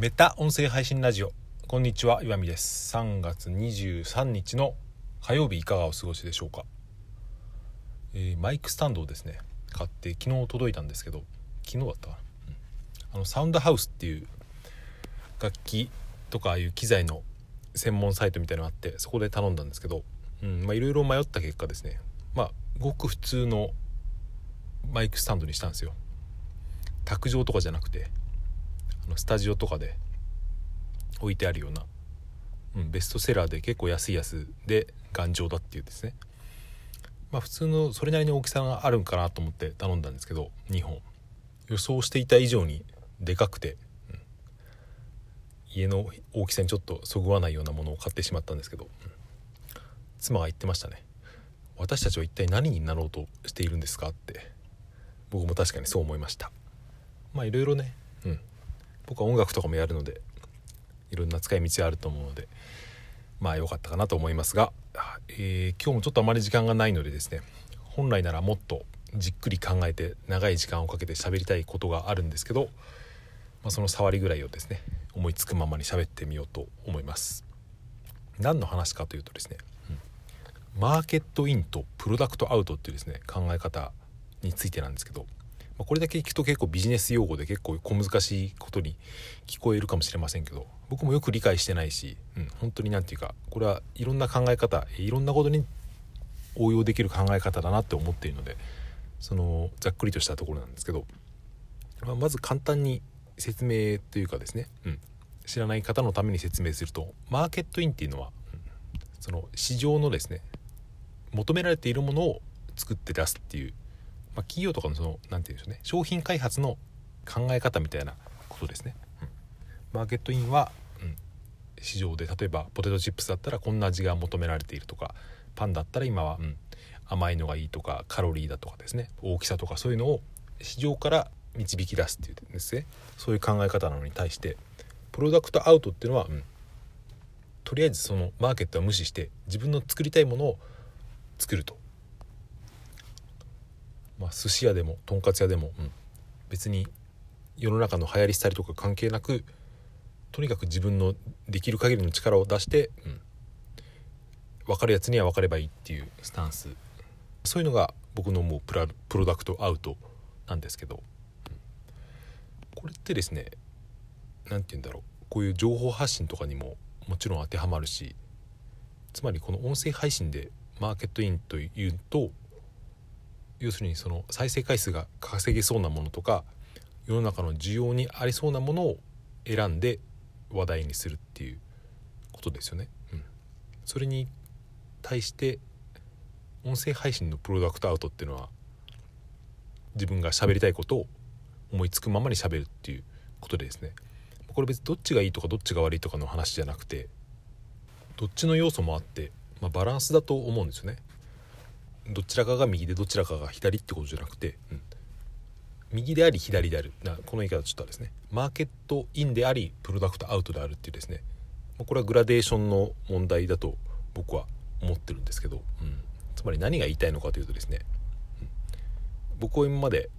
メタ音声配信ラジオ。こんにちは岩見です。3月23日の火曜日いかがお過ごしでしょうか、えーマイクスタンドをですね買って昨日届いたんですけど昨日だったかな、うん。あのサウンドハウスっていう楽器とかああいう機材の専門サイトみたいなのがあってそこで頼んだんですけどいろいろ迷った結果ですね。まあごく普通のマイクスタンドにしたんですよ。卓上とかじゃなくて。のスタジオとかで置いてあるような、うん、ベストセラーで結構安いやつで頑丈だっていうですね。まあ普通のそれなりに大きさがあるんかなと思って頼んだんですけど2本。予想していた以上にでかくて、うん。家の大きさにちょっとそぐわないようなものを買ってしまったんですけど、うん。妻が言ってましたね。私たちは一体何になろうとしているんですかって僕も確かにそう思いました。まあいろいろね、うん、僕は音楽とかもやるのでいろんな使い道あると思うのでまあ良かったかなと思いますが、えー今日もちょっとあまり時間がないのでですね本来ならもっとじっくり考えて長い時間をかけて喋りたいことがあるんですけど、まあ、その触りぐらいをですね思いつくままに喋ってみようと思います。何の話かというとですね、うんマーケットインとプロダクトアウトっていうですね考え方についてなんですけど、まあ、これだけ聞くと結構ビジネス用語で結構小難しいことに聞こえるかもしれませんけど僕もよく理解してないし、うん、本当になんていうかこれはいろんな考え方いろんなことに応用できる考え方だなって思っているのでそのざっくりとしたところなんですけど、まあまず簡単に説明というかですね、うん、知らない方のために説明するとマーケットインっていうのは、うんその市場のですね求められているものを作って出すっていう、まあ、企業とかのその何て言うんでしょうね商品開発の考え方みたいなことですね、うん。マーケットインは、うん市場で例えばポテトチップスだったらこんな味が求められているとかパンだったら今は、うん甘いのがいいとかカロリーだとかですね大きさとかそういうのを市場から導き出すっていうですね。そういう考え方なのに対してプロダクトアウトっていうのは、うんとりあえずそのマーケットは無視して自分の作りたいものを作ると。まあ寿司屋でもとんかつ屋でも、うん。別に世の中の流行り廃りとか関係なくとにかく自分のできる限りの力を出して、うん、分かるやつには分かればいいっていうスタンス。そういうのが僕のもうプラプロダクトアウトなんですけど、うん。これってですね何て言うんだろう。こういう情報発信とかにももちろん当てはまるしつまりこの音声配信でマーケットインというと要するにその再生回数が稼げそうなものとか世の中の需要にありそうなものを選んで話題にするっていうことですよね。うん、それに対して音声配信のプロダクトアウトっていうのは自分が喋りたいことを思いつくままに喋るっていうことでですねこれ別にどっちがいいとかどっちが悪いとかの話じゃなくてどっちの要素もあって、まあ、バランスだと思うんですよね。どちらかが右でどちらかが左ってことじゃなくて、うん。右であり左である。なこの言い方ちょっとあれですね。マーケットインでありプロダクトアウトであるっていうですね。これはグラデーションの問題だと僕は思ってるんですけど、うん、つまり何が言いたいのかというとですね、うん。僕は今まで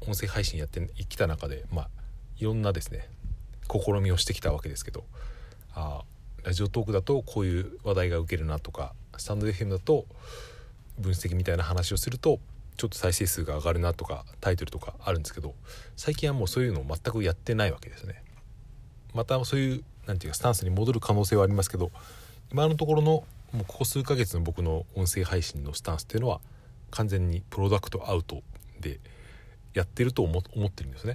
音声配信やってきた中でまあいろんなですね試みをしてきたわけですけどあーラジオトークだとこういう話題が受けるなとかスタンド FM だと分析みたいな話をするとちょっと再生数が上がるなとかタイトルとかあるんですけど最近はもうそういうのを全くやってないわけですね。またそういうなんていうかスタンスに戻る可能性はありますけど今のところのもうここ数ヶ月の僕の音声配信のスタンスっていうのは完全にプロダクトアウトでやってると思思ってるんですね。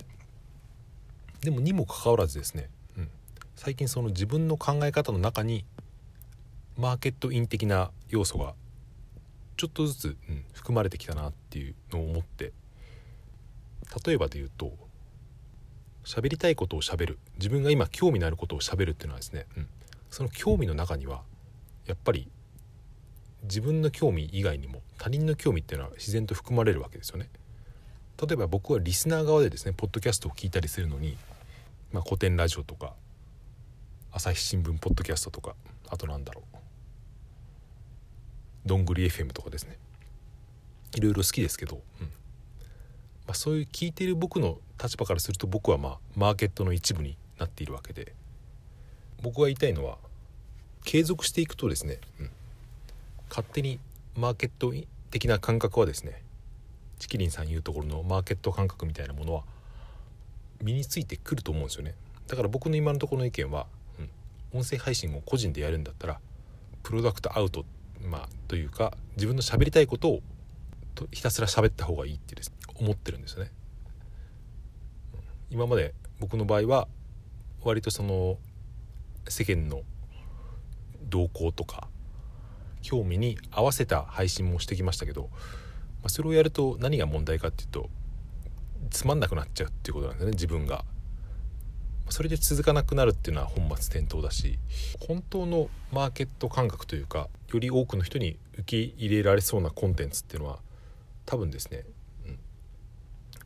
でもにもかかわらずですね、うん、最近その自分の考え方の中にマーケットイン的な要素がちょっとずつ、うん含まれてきたなっていうのを思って例えばで言うと喋りたいことを喋る。自分が今興味のあることを喋るっていうのはですね、うん。その興味の中にはやっぱり自分の興味以外にも他人の興味っていうのは自然と含まれるわけですよね。例えば僕はリスナー側でですねポッドキャストを聞いたりするのに、まあ、古典ラジオとか朝日新聞ポッドキャストとかあとなんだろう。どんぐり FM とかですね。いろいろ好きですけど、うん。まあ、そういう聞いている僕の立場からすると僕はまあマーケットの一部になっているわけで。僕が言いたいのは継続していくとですね、うん、勝手にマーケット的な感覚はですねチキリンさん言うところのマーケット感覚みたいなものは身についてくると思うんですよね。だから僕の今のところの意見は、うん、音声配信を個人でやるんだったらプロダクトアウト、まあ、というか自分の喋りたいことをとひたすら喋った方がいいってです、思ってるんですよね。今まで僕の場合は割とその世間の動向とか興味に合わせた配信もしてきましたけど、まあ、それをやると何が問題かっていうとつまんなくなっちゃうっていうことなんですね自分が。それで続かなくなるっていうのは本末転倒だし本当のマーケット感覚というかより多くの人に受け入れられそうなコンテンツっていうのは多分ですね、うん、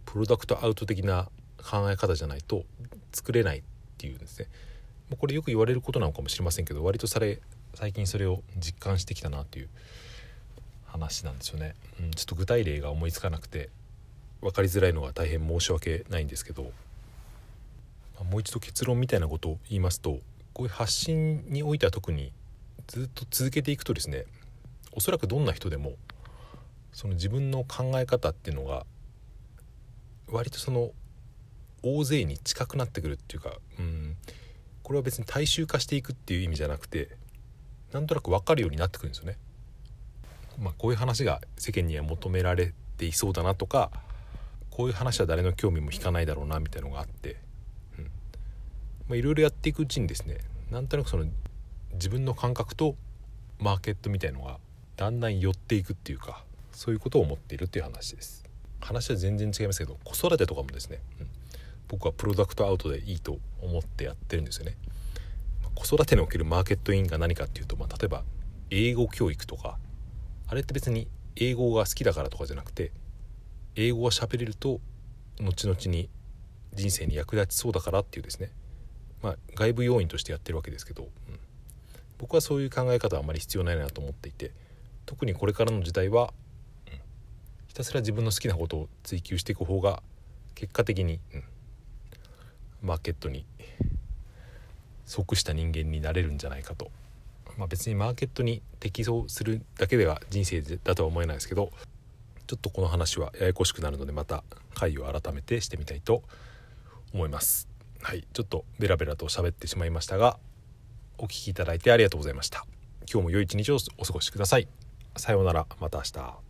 プロダクトアウト的な考え方じゃないと作れないっていうんですね。もうこれよく言われることなのかもしれませんけど割とそれ最近それを実感してきたなという話なんですよね、うん、ちょっと具体例が思いつかなくて分かりづらいのが大変申し訳ないんですけど、もう一度結論みたいなことを言いますとこういう発信においては特にずっと続けていくとですねおそらくどんな人でもその自分の考え方っていうのが割とその大勢に近くなってくるっていうかうんこれは別に大衆化していくっていう意味じゃなくてなんとなく分かるようになってくるんですよね。まあ、こういう話が世間には求められていそうだなとかこういう話は誰の興味も引かないだろうなみたいなのがあっていろいろやっていくうちにですねなんとなくその自分の感覚とマーケットみたいのがだんだん寄っていくっていうかそういうことを思っているっていう話です。話は全然違いますけど子育てとかもですね、うん、僕はプロダクトアウトでいいと思ってやってるんですよね。子育てにおけるマーケットインが何かっていうと、まあ、例えば英語教育とかあれって別に英語が好きだからとかじゃなくて英語が喋れると後々に人生に役立ちそうだからっていうですねまあ外部要因としてやってるわけですけど、うん、僕はそういう考え方はあまり必要ないなと思っていて特にこれからの時代は、うん、ひたすら自分の好きなことを追求していく方が結果的に、うん、マーケットに即した人間になれるんじゃないかと、まあ、別にマーケットに適応するだけでは人生だとは思えないですけどちょっとこの話はややこしくなるのでまた回を改めてしてみたいと思います。はいちょっとベラベラと喋ってしまいましたがお聴きいただいてありがとうございました。今日も良い一日をお過ごしください。さようならまた明日。